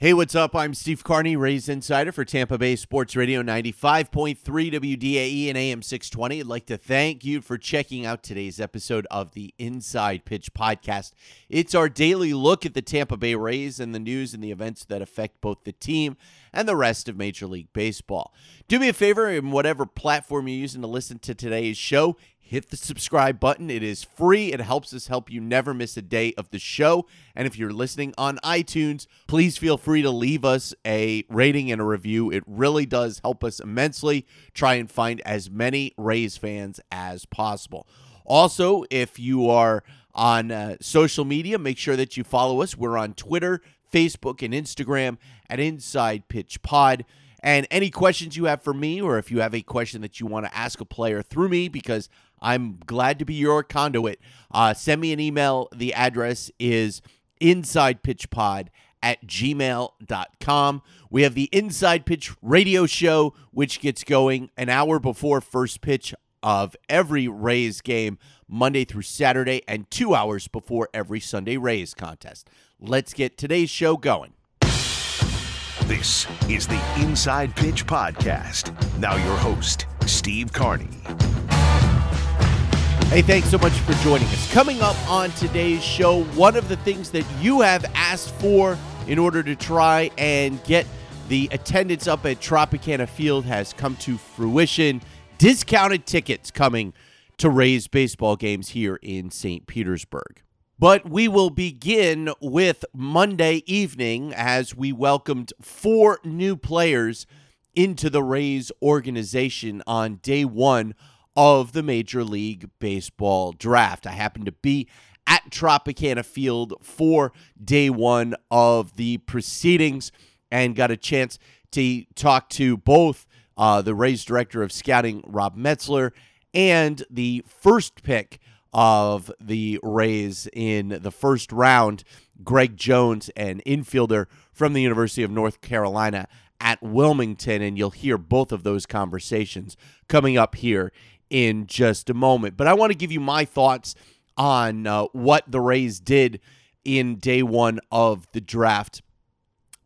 Hey, what's up? I'm Steve Carney, Rays Insider for Tampa Bay Sports Radio 95.3 WDAE and AM 620. I'd like to thank you for checking out today's episode of the Inside Pitch Podcast. It's our daily look at the Tampa Bay Rays and the news and the events that affect both the team and the rest of Major League Baseball. Do me a favor in whatever platform you're using to listen to today's show, hit the subscribe button. It is free. It helps us help you never miss a day of the show. And if you're listening on iTunes, please feel free to leave us a rating and a review. It really does help us immensely. Try and find as many Rays fans as possible. Also, if you are on uh, social media, make sure that you follow us. We're on Twitter, Facebook, and Instagram at Inside Pitch Pod. And any questions you have for me, or if you have a question that you want to ask a player through me, because I'm glad to be your conduit, uh, send me an email. The address is insidepitchpod at gmail.com. We have the Inside Pitch radio show, which gets going an hour before first pitch of every Rays game, Monday through Saturday, and two hours before every Sunday Rays contest. Let's get today's show going. This is the Inside Pitch Podcast. Now, your host, Steve Carney. Hey, thanks so much for joining us. Coming up on today's show, one of the things that you have asked for in order to try and get the attendance up at Tropicana Field has come to fruition. Discounted tickets coming to Rays baseball games here in St. Petersburg. But we will begin with Monday evening as we welcomed four new players into the Rays organization on day one of the Major League Baseball draft. I happened to be at Tropicana Field for day one of the proceedings and got a chance to talk to both uh, the Rays director of scouting, Rob Metzler, and the first pick of the Rays in the first round, Greg Jones, an infielder from the University of North Carolina at Wilmington. And you'll hear both of those conversations coming up here in just a moment. But I want to give you my thoughts on uh, what the Rays did in day one of the draft.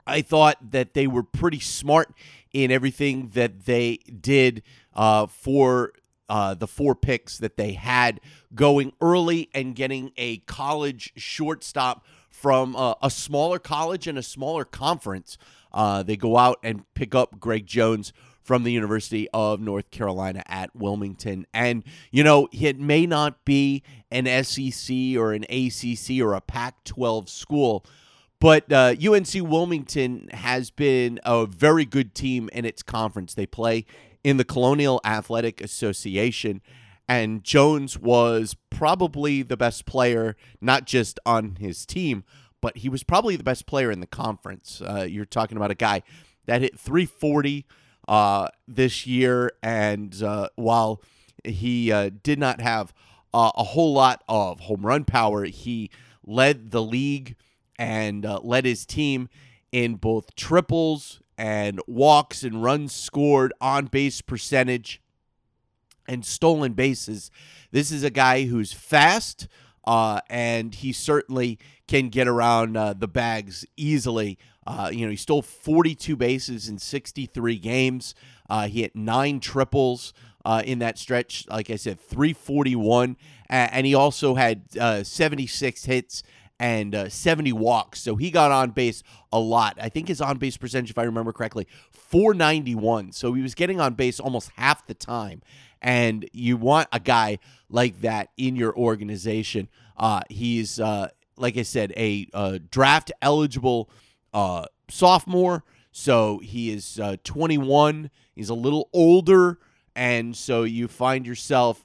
I thought that they were pretty smart in everything that they did uh, for uh, the four picks that they had going early and getting a college shortstop from uh, a smaller college and a smaller conference. Uh, they go out and pick up Greg Jones from the University of North Carolina at Wilmington. And, you know, it may not be an SEC or an ACC or a Pac 12 school. But uh, UNC Wilmington has been a very good team in its conference. They play in the Colonial Athletic Association. And Jones was probably the best player, not just on his team, but he was probably the best player in the conference. Uh, you're talking about a guy that hit 340 uh, this year. And uh, while he uh, did not have uh, a whole lot of home run power, he led the league and uh, led his team in both triples and walks and runs scored, on base percentage, and stolen bases. This is a guy who's fast, uh, and he certainly can get around uh, the bags easily. Uh, you know, he stole 42 bases in 63 games. Uh, he hit nine triples uh, in that stretch. Like I said, 341, and he also had uh, 76 hits and uh, 70 walks. So he got on base a lot. I think his on base percentage, if I remember correctly, 491. So he was getting on base almost half the time. And you want a guy like that in your organization. Uh, he's, like I said, a, a draft eligible uh, sophomore. So he is uh, 21. He's a little older. And so you find yourself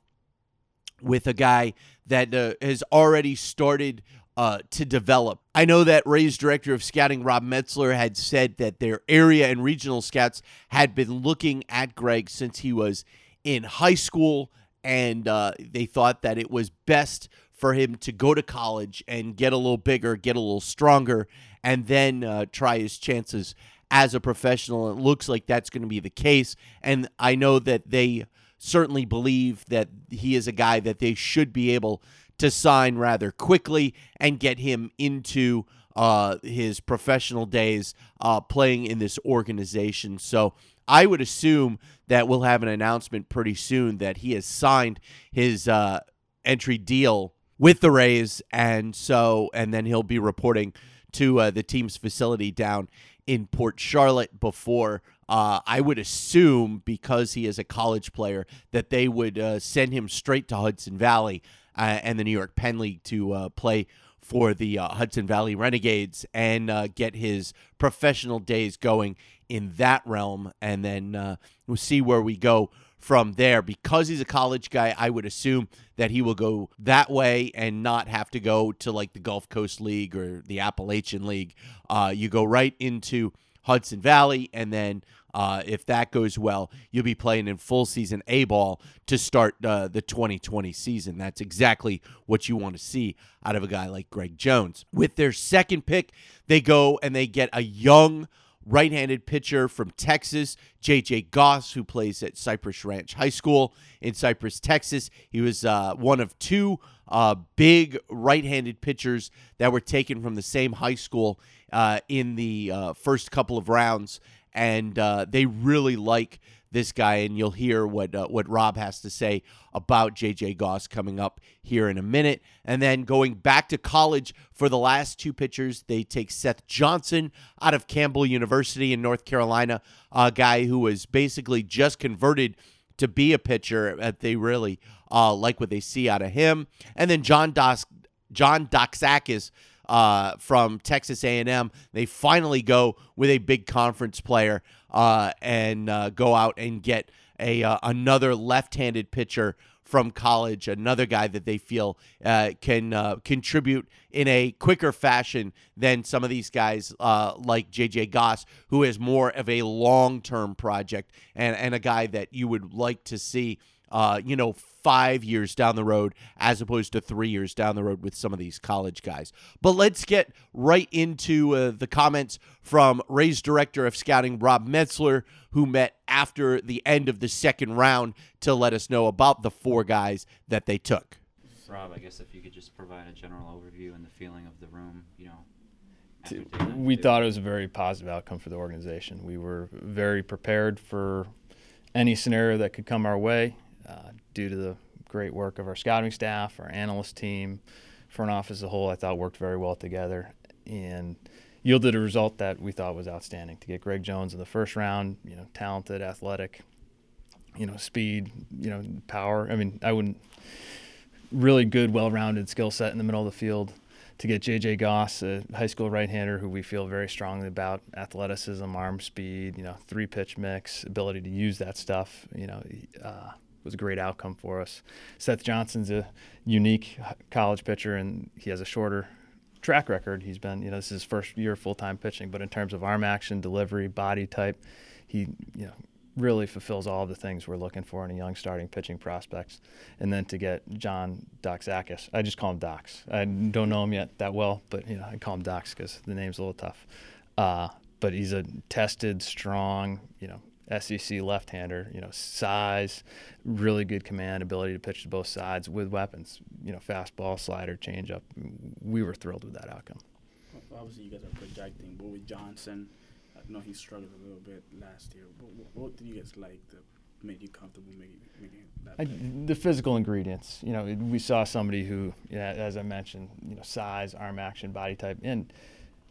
with a guy that uh, has already started uh, to develop. I know that Rays director of scouting Rob Metzler had said that their area and regional scouts had been looking at Greg since he was in high school, and uh, they thought that it was best for him to go to college and get a little bigger, get a little stronger, and then uh, try his chances as a professional. It looks like that's going to be the case, and I know that they certainly believe that he is a guy that they should be able to sign rather quickly and get him into uh, his professional days uh, playing in this organization. So I would assume that we'll have an announcement pretty soon that he has signed his uh, entry deal with the Rays, and so and then he'll be reporting to uh, the team's facility down in Port Charlotte before. Uh, I would assume because he is a college player that they would uh, send him straight to Hudson Valley uh, and the New York Penn League to uh, play for the uh, Hudson Valley Renegades and get his professional days going in that realm, and then we'll see where we go from there. Because he's a college guy, I would assume that he will go that way and not have to go to like the Gulf Coast League or the Appalachian League. Uh, you go right into Hudson Valley, and then uh, if that goes well, you'll be playing in full season A ball to start uh, the 2020 season. That's exactly what you want to see out of a guy like Greg Jones. With their second pick, they go and they get a young right handed pitcher from Texas, JJ Goss, who plays at Cypress Ranch High School in Cypress, Texas. He was uh, one of two uh, big right handed pitchers that were taken from the same high school uh, in the uh, first couple of rounds. And uh, they really like this guy, and you'll hear what uh, what Rob has to say about JJ Goss coming up here in a minute. And then going back to college for the last two pitchers, they take Seth Johnson out of Campbell University in North Carolina, a guy who was basically just converted to be a pitcher. That They really uh, like what they see out of him. And then John Dos John Doxakis uh, from Texas A&M. They finally go with a big conference player uh, and uh, go out and get a uh, another left-handed pitcher from college, another guy that they feel uh, can uh, contribute in a quicker fashion than some of these guys uh, like JJ Goss, who is more of a long term project and, and a guy that you would like to see uh, you know, five years down the road as opposed to three years down the road with some of these college guys. But let's get right into uh, the comments from Rays director of scouting, Rob Metzler, who met after the end of the second round to let us know about the four guys that they took. Rob, I guess if you could just provide a general overview and the feeling of the room, you know. We thought it was a very positive outcome for the organization. We were very prepared for any scenario that could come our way uh, due to the great work of our scouting staff, our analyst team, front office as a whole, I thought worked very well together and yielded a result that we thought was outstanding. To get Greg Jones in the first round, you know, talented, athletic, you know, speed, you know, power. I mean, I wouldn't really good, well-rounded skill set in the middle of the field. To get J.J. Goss, a high school right-hander who we feel very strongly about, athleticism, arm speed, you know, three-pitch mix, ability to use that stuff, you know, uh, was a great outcome for us. Seth Johnson's a unique college pitcher, and he has a shorter track record. He's been, you know, this is his first year full time pitching, but in terms of arm action, delivery, body type, he, you know, really fulfills all the things we're looking for in a young starting pitching prospects. And then to get John Doxakis, I just call him Dox. I don't know him yet that well, but you know, I call him Dox because the name's a little tough. Uh, but he's a tested, strong, you know, SEC left-hander. You know, size, really good command, ability to pitch to both sides with weapons. You know, fastball, slider, changeup. We were thrilled with that outcome. Obviously, you guys are projecting, but with Johnson, I know he struggled a little bit last year. But what did you guys like that made you comfortable making, making that? I, the physical ingredients. You know, we saw somebody who, you know, as I mentioned, you know, size, arm action, body type, and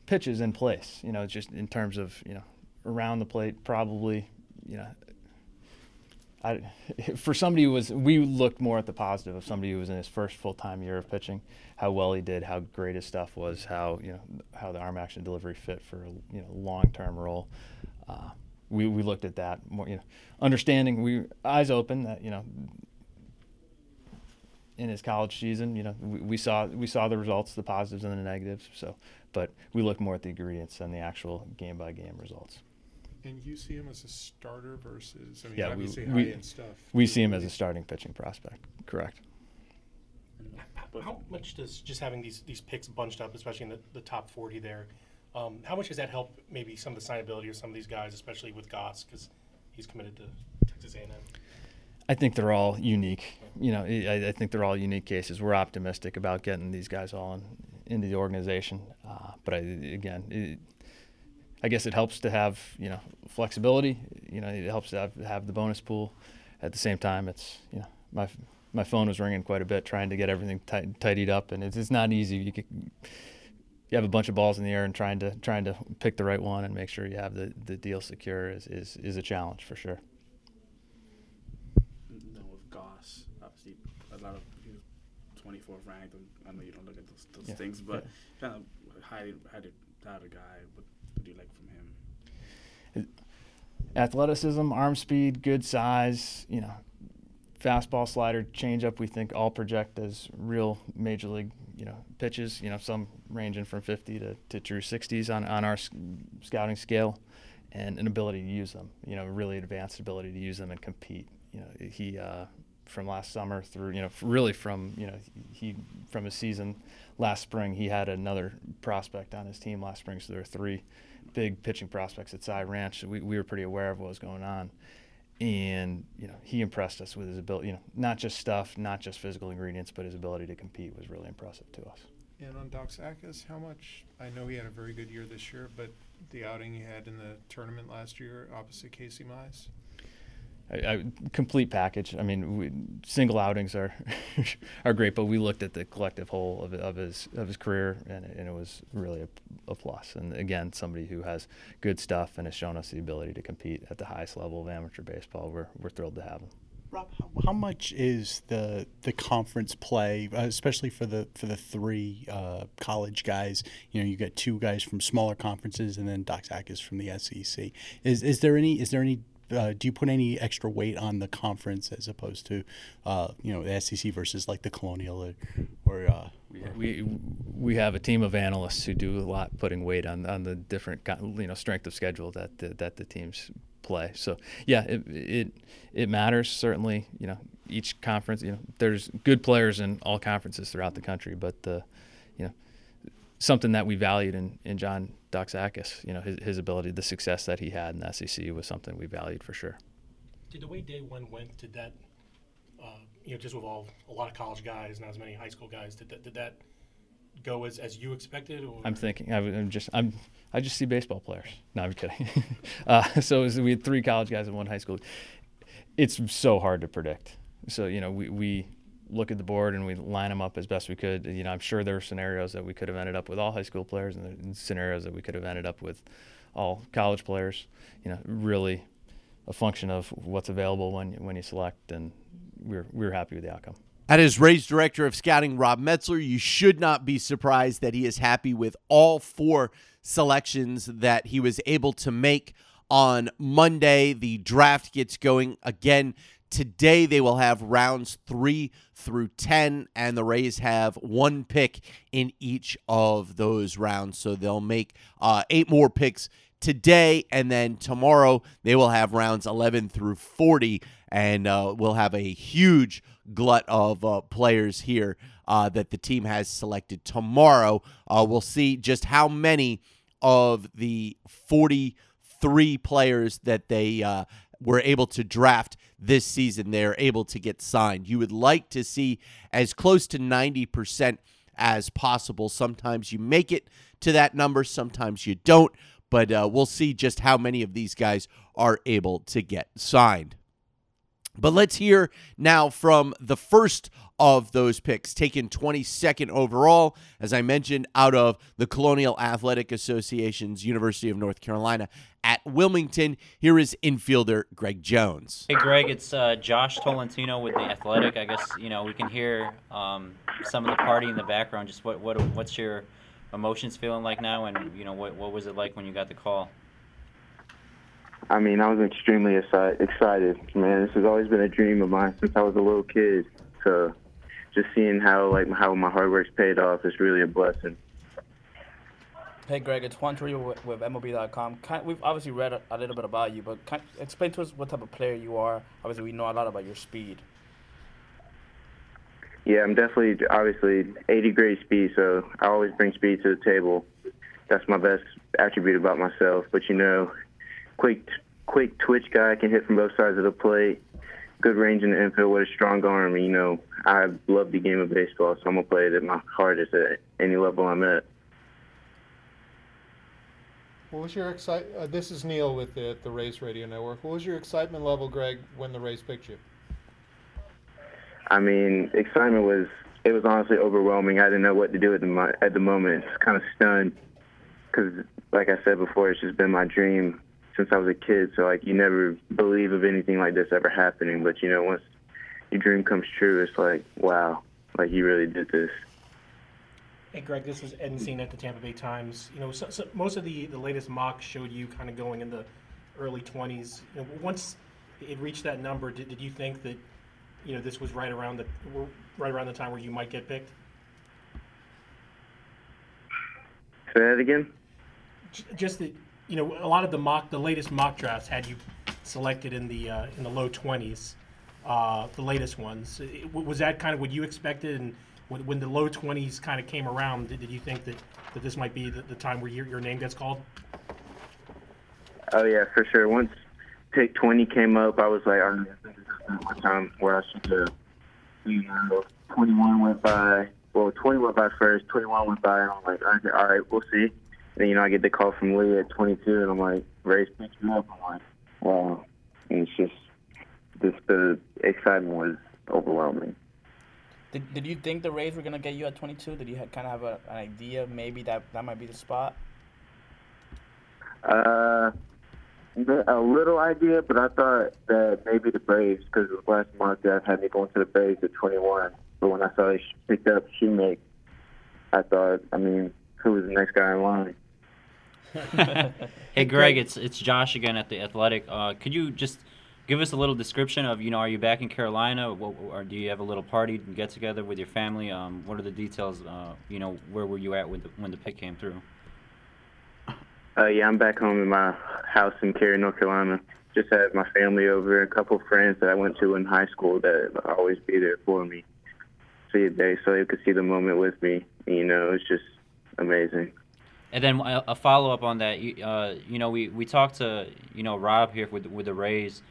pitches in place. You know, just in terms of you know around the plate, probably you know, I, for somebody who was, we looked more at the positive of somebody who was in his first full time year of pitching, how well he did, how great his stuff was, how you know how the arm action delivery fit for a you know long term role. Uh, we we looked at that more, you know, understanding we eyes open that you know in his college season. You know, we, we, saw we saw the results, the positives and the negatives. So, but we looked more at the ingredients than the actual game by game results. And you see him as a starter versus, I mean, yeah, obviously we, high we, end stuff. We see him as a starting pitching prospect. Correct. How much does just having these these picks bunched up, especially in the, the top 40 there, um, how much does that help maybe some of the signability of some of these guys, especially with Goss, because he's committed to Texas A&M? I think they're all unique. You know, I, I, think they're all unique cases. We're optimistic about getting these guys all in, into the organization, uh, but I, again, it, I guess it helps to have you know flexibility. You know, it helps to have, have the bonus pool. At the same time, it's you know my my phone was ringing quite a bit trying to get everything tight, tidied up, and it's, it's not easy. You, could, you have a bunch of balls in the air and trying to trying to pick the right one and make sure you have the, the deal secure is, is, is a challenge for sure. No, with Goss, obviously a lot of you know, 24th ranked. I know you don't look at those, those Yeah, things, but kind of high high that a guy. What do like from him? Athleticism, arm speed, good size. You know, fastball, slider, changeup. We think all project as real major league, you know, pitches. You know, some ranging from 50 to, to true 60s on on our scouting scale, and an ability to use them. You know, really advanced ability to use them and compete. You know, he uh, from last summer through you know really from you know he from his season last spring he had another prospect on his team last spring so there are three big pitching prospects at Cy Ranch we, we were pretty aware of what was going on. And you know he impressed us with his ability you know not just stuff not just physical ingredients but his ability to compete was really impressive to us. And on Doc Doxakis, how much I know he had a very good year this year but the outing he had in the tournament last year opposite Casey Mize I, complete package. I mean, we, single outings are are great, but we looked at the collective whole of, of his of his career, and, and it was really a, a, plus. And again, somebody who has good stuff and has shown us the ability to compete at the highest level of amateur baseball. We're we're thrilled to have him. Rob, how, how much is the the conference play, uh, especially for the for the three uh, college guys? You know, you got two guys from smaller conferences, and then Doxakis from the SEC. Is is there any is there any uh, do you put any extra weight on the conference as opposed to, uh, you know, the SEC versus like the Colonial or, or uh, we we have a team of analysts who do a lot putting weight on on the different you know strength of schedule that the, that the teams play. So yeah, it, it it matters certainly. You know, each conference, you know, there's good players in all conferences throughout the country, but the, you know, something that we valued in in John Doxakis. You know, his, his ability, the success that he had in the SEC was something we valued for sure. Did the way day one went, did that, uh, you know, just with all a lot of college guys, not as many high school guys, did that, did that go as, as you expected? Or? I'm thinking. I, am just. I'm. I just see baseball players. No, I'm kidding. uh, so was, we had three college guys and one high school. It's so hard to predict. So you know, we we look at the board and we line them up as best we could. You know, I'm sure there are scenarios that we could have ended up with all high school players, and scenarios that we could have ended up with all college players. You know, really a function of what's available when when you select, and we're we're happy with the outcome. At his Rays Director of Scouting Rob Metzler. You should not be surprised that he is happy with all four selections that he was able to make on Monday. The draft gets going again Today they will have rounds three through 10, and the Rays have one pick in each of those rounds. So they'll make uh, eight more picks today, and then tomorrow they will have rounds 11 through 40, and uh, we'll have a huge glut of uh, players here uh, that the team has selected tomorrow. Uh, we'll see just how many of the 43 players that they uh, were able to draft this season they're able to get signed. You would like to see as close to 90% as possible. Sometimes you make it to that number, sometimes you don't, but uh, we'll see just how many of these guys are able to get signed. But let's hear now from the first of those picks, taken 22nd overall, as I mentioned, out of the Colonial Athletic Association's University of North Carolina at Wilmington. Here is infielder Greg Jones. Hey, Greg, it's uh, Josh Tolentino with the Athletic. I guess you know we can hear um, some of the party in the background. Just what what what's your emotions feeling like now, and you know what what was it like when you got the call? I mean, I was extremely excited. Man, this has always been a dream of mine since I was a little kid to just seeing how like how my hard work's paid off is really a blessing. Hey Greg, it's Juan Toribio with, with MLB.com. Kind, we've obviously read a, a, little bit about you, but kind, explain to us what type of player you are. Obviously, we know a lot about your speed. Yeah, I'm definitely obviously 80 grade speed, so I always bring speed to the table. That's my best attribute about myself. But you know, quick, quick twitch guy can hit from both sides of the plate. Good range in the infield with a strong arm. You know, I love the game of baseball, so I'm gonna play it at my hardest at any level I'm at. What was your excite? Uh, this is Neil with the the Rays Radio Network. What was your excitement level, Greg, when the Rays picked you? I mean, excitement was it was honestly overwhelming. I didn't know what to do at the at the moment. Just kind of stunned because, like I said before, it's just been my dream since I was a kid. So like, you never believe of anything like this ever happening, but you know, once your dream comes true, it's like, wow, like you really did this. Hey, Greg, this is Ed Encina at the Tampa Bay Times. You know, so, so most of the, the latest mocks showed you kind of going in the early 20s. You know, once it reached that number, did, did you think that, you know, this was right around the right around the time where you might get picked? Say that again. Just that, you know, a lot of the mock, the latest mock drafts had you selected in the uh, in the low 20s. Uh, the latest ones. Was that kind of what you expected? And when, when the low 20s kind of came around, did, did you think that, that this might be the, the time where your, your name gets called? Oh yeah, for sure. Once pick 20 came up, I was like, oh, this is my time where I should have. You know, 21 went by. Well, 20 went by first. 21 went by, and I'm like, okay, all right, we'll see. And then you know, I get the call from Lee at 22, and I'm like, Rays picked me up. I'm like, wow. And it's just this the excitement was overwhelming. Did, did you think the Rays were gonna get you at 22? Did you have, kind of have a, an idea maybe that that might be the spot? Uh, a little idea, but I thought that maybe the Braves, because last month that had me going to the Braves at 21. But when I saw they picked up Shewmake, I thought, I mean, who was the next guy in line? Hey, Greg, it's it's Josh again at the Athletic. Uh, could you just give us a little description of you know are you back in Carolina what, or do you have a little party and get together with your family? Um, what are the details? Uh, you know where were you at when the, when the pick came through? Uh, yeah, I'm back home in my house in Cary, North Carolina. Just had my family over, a couple friends that I went to in high school that always be there for me. See a day so they could see the moment with me. You know, it's just amazing. And then a follow up on that, you, uh, you know, we, we talked to you know Rob here with with the Rays.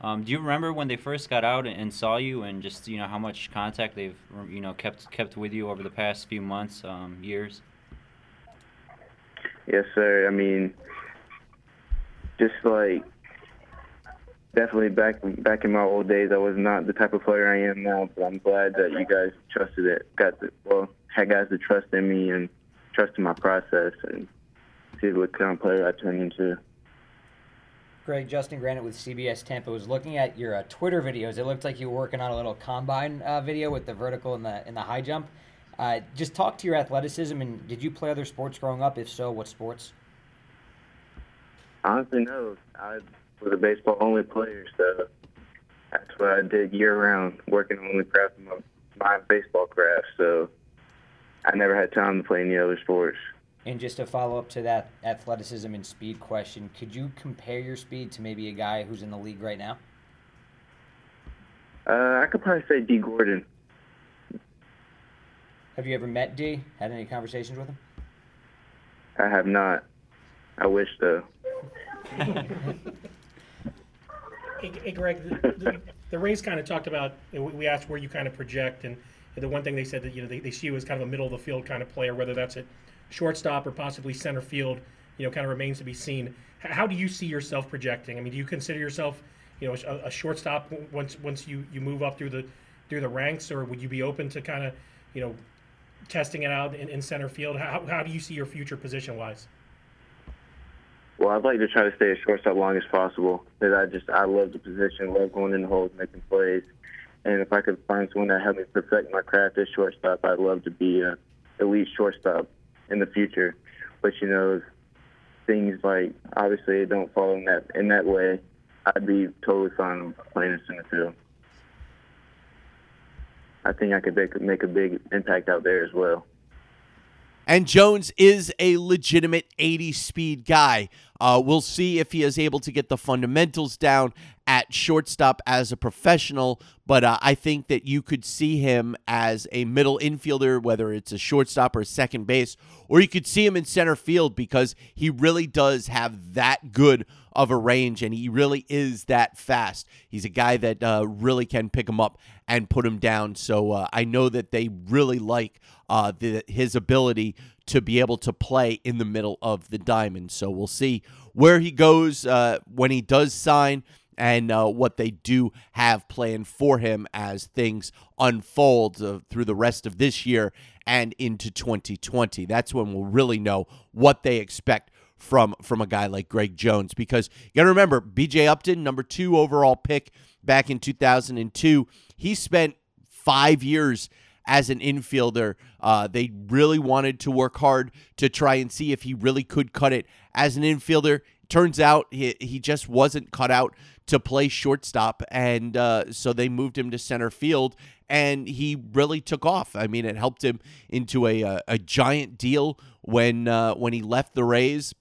Um, do you remember when they first got out and saw you, and just you know how much contact they've you know kept kept with you over the past few months, um, years? Yes, sir. I mean, just like definitely back back in my old days, I was not the type of player I am now. But I'm glad that you guys trusted it, got the, well, had guys to trust in me and trusted my process and see what kind of player I turn into. Greg, Justin Granite with CBS Tampa was looking at your uh, Twitter videos. It looked like you were working on a little combine uh, video with the vertical and the and the high jump. Uh, just talk to your athleticism and did you play other sports growing up? If so, what sports? Honestly, no. I was a baseball only player, so that's what I did year round, working on the craft of my, my baseball craft. So I never had time to play any other sports. And just to follow up to that athleticism and speed question, could you compare your speed to maybe a guy who's in the league right now? Uh, I could probably say Dee Gordon. Have you ever met D? Had any conversations with him? I have not. I wish though. hey, hey, Greg, the, the, the Rays kind of talked about. We asked where you kind of project, and the one thing they said that you know they, they see you as kind of a middle of the field kind of player, whether that's at shortstop or possibly center field. You know, kind of remains to be seen. How do you see yourself projecting? I mean, do you consider yourself, you know, a, a shortstop once once you, you move up through the through the ranks, or would you be open to kind of, you know, testing it out in, in center field? How, how do you see your future position wise? Well, I'd like to try to stay at shortstop long as possible. Because I just I love the position, love going in the holes, making plays, and if I could find someone that helped me perfect my craft as shortstop, I'd love to be a elite shortstop in the future. But you know, things like obviously don't fall in that in that way. I'd be totally fine playing in center field. I think I could make, make a big impact out there as well. And Jones is a legitimate 80 speed guy. Uh, we'll see if he is able to get the fundamentals down at shortstop as a professional, but uh, I think that you could see him as a middle infielder, whether it's a shortstop or a second base, or you could see him in center field because he really does have that good of a range and he really is that fast. He's a guy that uh, really can pick him up and put him down. So uh, I know that they really like uh, the, his ability to be able to play in the middle of the diamond. So we'll see where he goes uh, when he does sign and uh, what they do have planned for him as things unfold uh, through the rest of this year and into 2020. That's when we'll really know what they expect from from a guy like Greg Jones because you got to remember BJ Upton, number 2 overall pick back in 2002, he spent 5 years as an infielder. Uh, they really wanted to work hard to try and see if he really could cut it as an infielder. Turns out he, he just wasn't cut out to play shortstop, and uh, so they moved him to center field, and he really took off. I mean, it helped him into a a, a giant deal when uh, when he left the Rays,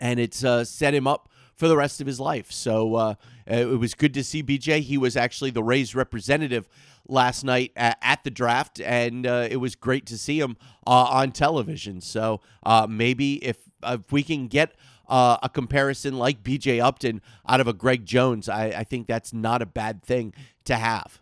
and it's uh, set him up for the rest of his life. So uh, it was good to see BJ. He was actually the Rays representative last night at, at the draft, and uh, it was great to see him uh, on television. So uh, maybe if if we can get uh, a comparison like BJ Upton out of a Greg Jones, I, I think that's not a bad thing to have.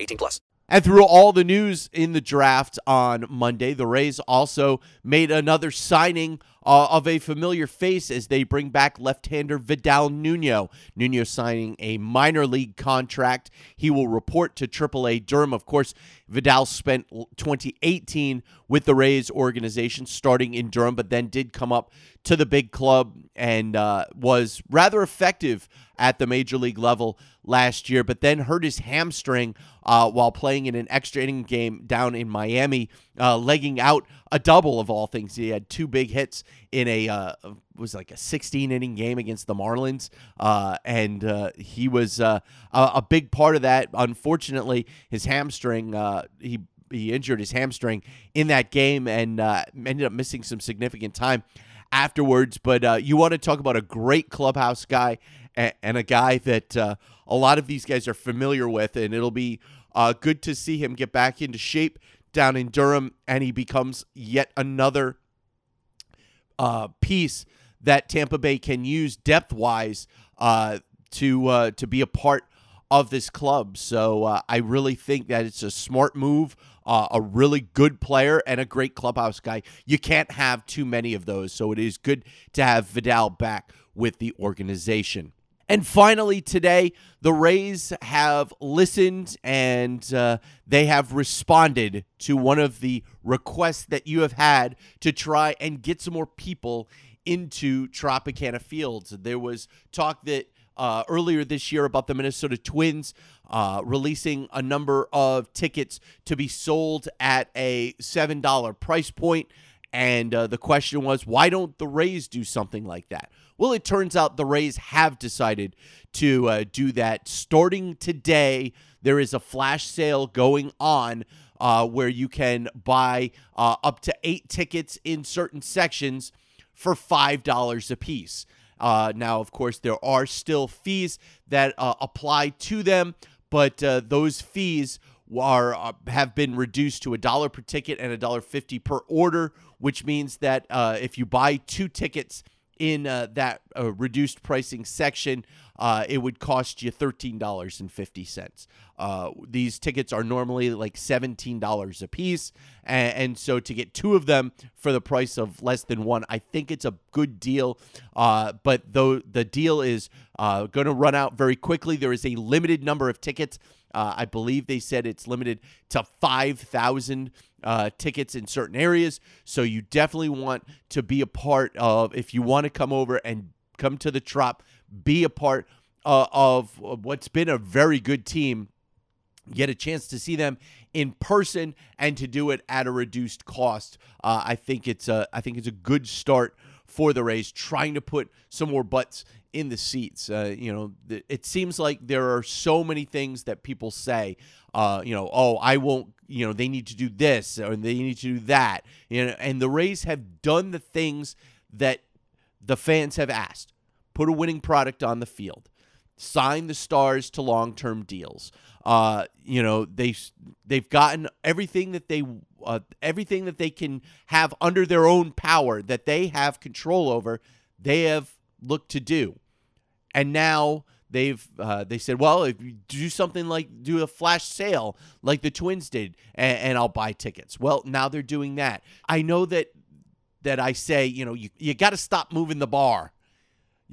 18 plus. And through all the news in the draft on Monday, the Rays also made another signing uh, of a familiar face as they bring back left-hander Vidal Nuno. Nuno signing a minor league contract. He will report to AAA Durham. Of course, Vidal spent 2018 with the Rays organization, starting in Durham, but then did come up to the big club and uh, was rather effective at the major league level last year, but then hurt his hamstring uh, while playing in an extra inning game down in Miami, uh, legging out a double of all things. He had two big hits in a uh, was like a 16 inning game against the Marlins, uh, and uh, he was a, a big part of that. Unfortunately, his hamstring he he injured his hamstring in that game and ended up missing some significant time afterwards. But you want to talk about a great clubhouse guy and, a guy that uh, a lot of these guys are familiar with, and it'll be uh, good to see him get back into shape down in Durham, and he becomes yet another uh, piece that Tampa Bay can use depth wise uh, to uh, to be a part of this club. So uh, I really think that it's a smart move. Uh, a really good player and a great clubhouse guy. You can't have too many of those. So it is good to have Vidal back with the organization. And finally, today, the Rays have listened and uh, they have responded to one of the requests that you have had to try and get some more people into Tropicana Fields. There was talk that uh, earlier this year about the Minnesota Twins uh, releasing a number of tickets to be sold at a $7 price point. And uh, the question was, why don't the Rays do something like that? Well, it turns out the Rays have decided to uh, do that. Starting today, there is a flash sale going on uh, where you can buy uh, up to eight tickets in certain sections for $5 a piece. Uh, now, of course, there are still fees that uh, apply to them, but uh, those fees are uh, have been reduced to a dollar per ticket and a dollar fifty per order, which means that uh, if you buy two tickets in uh, that reduced pricing section, uh, it would cost you $13.50. Uh, these tickets are normally like $17 a piece. And, and, so to get two of them for the price of less than one, I think it's a good deal. Uh, but though the deal is uh, going to run out very quickly, there is a limited number of tickets Uh, I believe they said it's limited to 5,000 uh, tickets in certain areas. So you definitely want to be a part of, if you want to come over and come to the Trop, be a part uh, of what's been a very good team get a chance to see them in person and to do it at a reduced cost. Uh, I think it's a I think it's a good start for the Rays, trying to put some more butts in the seats. Uh, you know, th- it seems like there are so many things that people say. Uh, you know, oh, I won't. You know, they need to do this or they need to do that. You know, and the Rays have done the things that the fans have asked. Put a winning product on the field sign the stars to long-term deals. Uh, you know they they've gotten everything that they uh, everything that they can have under their own power that they have control over. They have looked to do, and now they've uh, they said, well, if you do something like do a flash sale like the Twins did, and, and I'll buy tickets. Well, now they're doing that. I know that that I say, you know, you you got to stop moving the bar.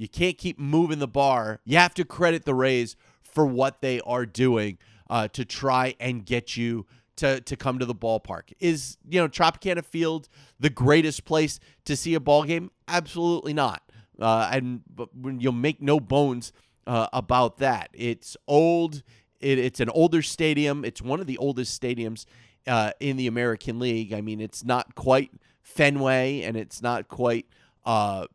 You can't keep moving the bar. You have to credit the Rays for what they are doing uh, to try and get you to to come to the ballpark. Is you know Tropicana Field the greatest place to see a ball game? Absolutely not. Uh, and but you'll make no bones uh, about that. It's old. It, it's an older stadium. It's one of the oldest stadiums uh, in the American League. I mean, it's not quite Fenway, and it's not quite uh,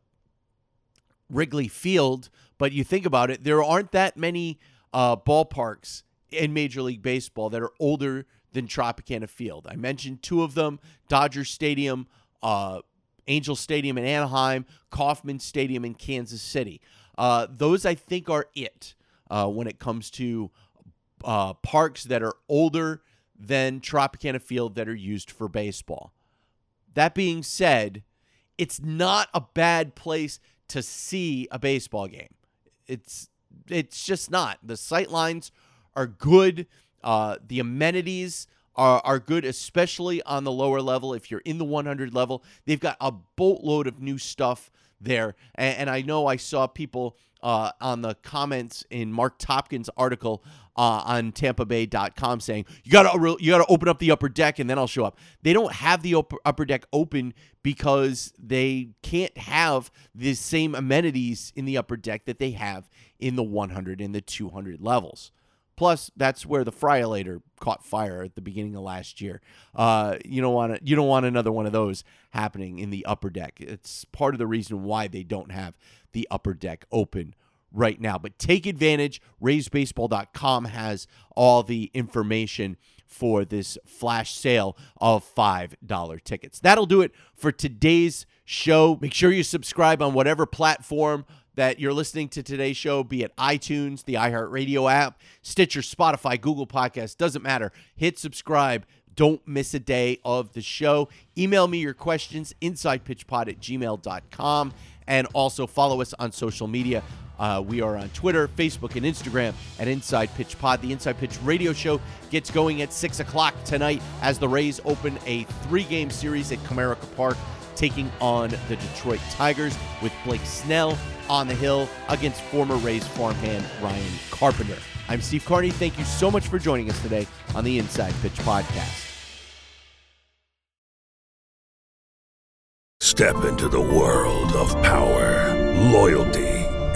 Wrigley Field. But you think about it, there aren't that many uh, ballparks in Major League Baseball that are older than Tropicana Field. I mentioned two of them: Dodger Stadium, uh, Angel Stadium in Anaheim, Kauffman Stadium in Kansas City. Uh, those I think are it uh, when it comes to uh, parks that are older than Tropicana Field that are used for baseball. That being said, it's not a bad place to see a baseball game. It's it's just not. The sight lines are good. Uh, the amenities are, are good, especially on the lower level. If you're in the 100 level, they've got a boatload of new stuff there. And, and I know I saw people uh, on the comments in Marc Topkin's article uh, on TampaBay.com saying you got to you got to open up the upper deck and then I'll show up. They don't have the upper, upper deck open because they can't have the same amenities in the upper deck that they have in the 100 and the 200 levels. Plus, that's where the Friolator caught fire at the beginning of last year. Uh, you don't want to, you don't want another one of those happening in the upper deck. It's part of the reason why they don't have the upper deck open right now. But take advantage. RaysBaseball.com has all the information for this flash sale of $5 tickets. That'll do it for today's show. Make sure you subscribe on whatever platform that you're listening to today's show, be it iTunes, the iHeartRadio app, Stitcher, Spotify, Google Podcasts, doesn't matter. Hit subscribe. Don't miss a day of the show. Email me your questions, insidepitchpod at gmail.com, and also follow us on social media. Uh, we are on Twitter, Facebook, and Instagram at Inside Pitch Pod. The Inside Pitch radio show gets going at 6 o'clock tonight as the Rays open a three game series at Comerica Park taking on the Detroit Tigers with Blake Snell on the hill against former Rays farmhand Ryan Carpenter. I'm Steve Carney. Thank you so much for joining us today on the Inside Pitch Podcast. Step into the world of power, loyalty,